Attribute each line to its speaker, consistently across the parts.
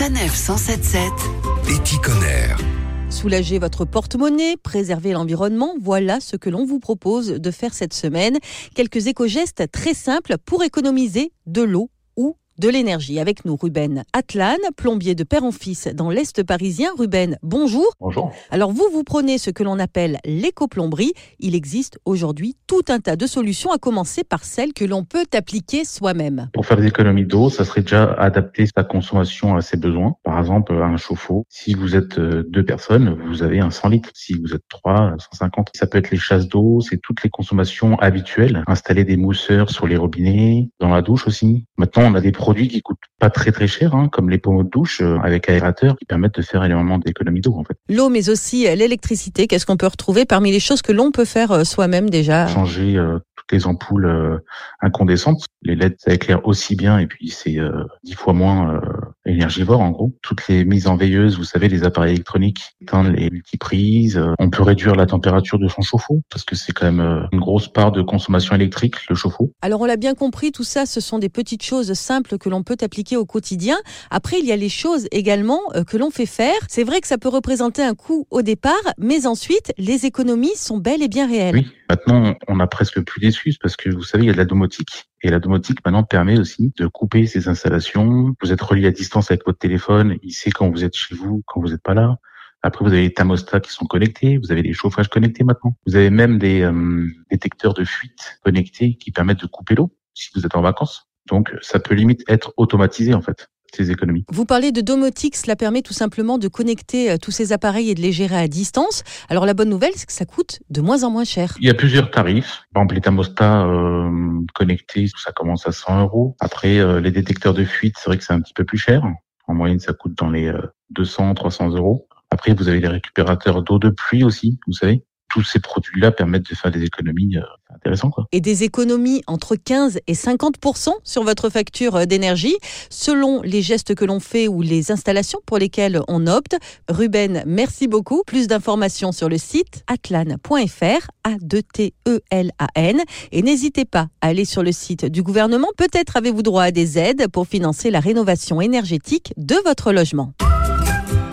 Speaker 1: Sanef 177
Speaker 2: Éticonner.
Speaker 3: Soulager votre porte-monnaie, préserver l'environnement, voilà ce que l'on vous propose de faire cette semaine. Quelques éco-gestes très simples pour économiser de l'eau de l'énergie. Avec nous, Ruben Atlan, plombier de père en fils dans l'Est parisien. Ruben, bonjour.
Speaker 4: Bonjour.
Speaker 3: Alors vous, vous prenez ce que l'on appelle l'éco-plomberie. Il existe aujourd'hui tout un tas de solutions, à commencer par celles que l'on peut appliquer soi-même.
Speaker 4: Pour faire des économies d'eau, ça serait déjà adapter sa consommation à ses besoins. Par exemple, un chauffe-eau. Si vous êtes euh, deux personnes, vous avez un 100 litres. Si vous êtes trois, 150. Ça peut être les chasses d'eau, c'est toutes les consommations habituelles. Installer des mousseurs sur les robinets, dans la douche aussi. Maintenant, on a des produits qui coûtent pas très très cher, hein, comme les pommeaux de douche euh, avec aérateur, qui permettent de faire énormément d'économies d'eau en fait.
Speaker 3: L'eau, mais aussi euh, l'électricité, qu'est-ce qu'on peut retrouver parmi les choses que l'on peut faire euh, soi-même déjà?
Speaker 4: Changer euh, toutes les ampoules euh, incandescentes. Les LED, ça éclaire aussi bien et puis c'est euh, dix fois moins euh, énergivore en gros. Toutes les mises en veilleuse, vous savez, les appareils électroniques, éteindre les multiprises. euh, on peut réduire la température de son chauffe-eau parce que c'est quand même euh, une grosse part de consommation électrique, le chauffe-eau.
Speaker 3: Alors on l'a bien compris, tout ça, ce sont des petites choses simples que l'on peut appliquer au quotidien. Après, il y a les choses également euh, que l'on fait faire. C'est vrai que ça peut représenter un coût au départ, mais ensuite, les économies sont belles et bien réelles.
Speaker 4: Oui, maintenant, on a presque plus d'excuses parce que vous savez, il y a de la domotique. Et la domotique, maintenant, permet aussi de couper ces installations. Vous êtes relié à distance avec votre téléphone. Il sait quand vous êtes chez vous, quand vous n'êtes pas là. Après, vous avez les thermostats qui sont connectés. Vous avez les chauffages connectés maintenant. Vous avez même des euh, détecteurs de fuite connectés qui permettent de couper l'eau si vous êtes en vacances. Donc, ça peut limite être automatisé, en fait, ces économies.
Speaker 3: Vous parlez de domotique, cela permet tout simplement de connecter euh, tous ces appareils et de les gérer à distance. Alors la bonne nouvelle, c'est que ça coûte de moins en moins cher.
Speaker 4: Il y a plusieurs tarifs. Par exemple, les thermostats euh, connectés, ça commence à 100 euros. Après, euh, les détecteurs de fuite, c'est vrai que c'est un petit peu plus cher. En moyenne, ça coûte dans les euh, 200, 300 euros. Après, vous avez les récupérateurs d'eau de pluie aussi, vous savez. Tous ces produits-là permettent de faire des économies euh, intéressant, quoi.
Speaker 3: et des économies entre 15 et 50% sur votre facture euh, d'énergie, selon les gestes que l'on fait ou les installations pour lesquelles on opte. Ruben, merci beaucoup. Plus d'informations sur le site atlan.fr, a 2 t e l a n et n'hésitez pas à aller sur le site du gouvernement. Peut-être avez-vous droit à des aides pour financer la rénovation énergétique de votre logement.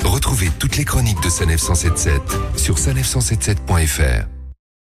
Speaker 2: Retrouvez toutes les chroniques de Sanef 177 sur sanef177.fr.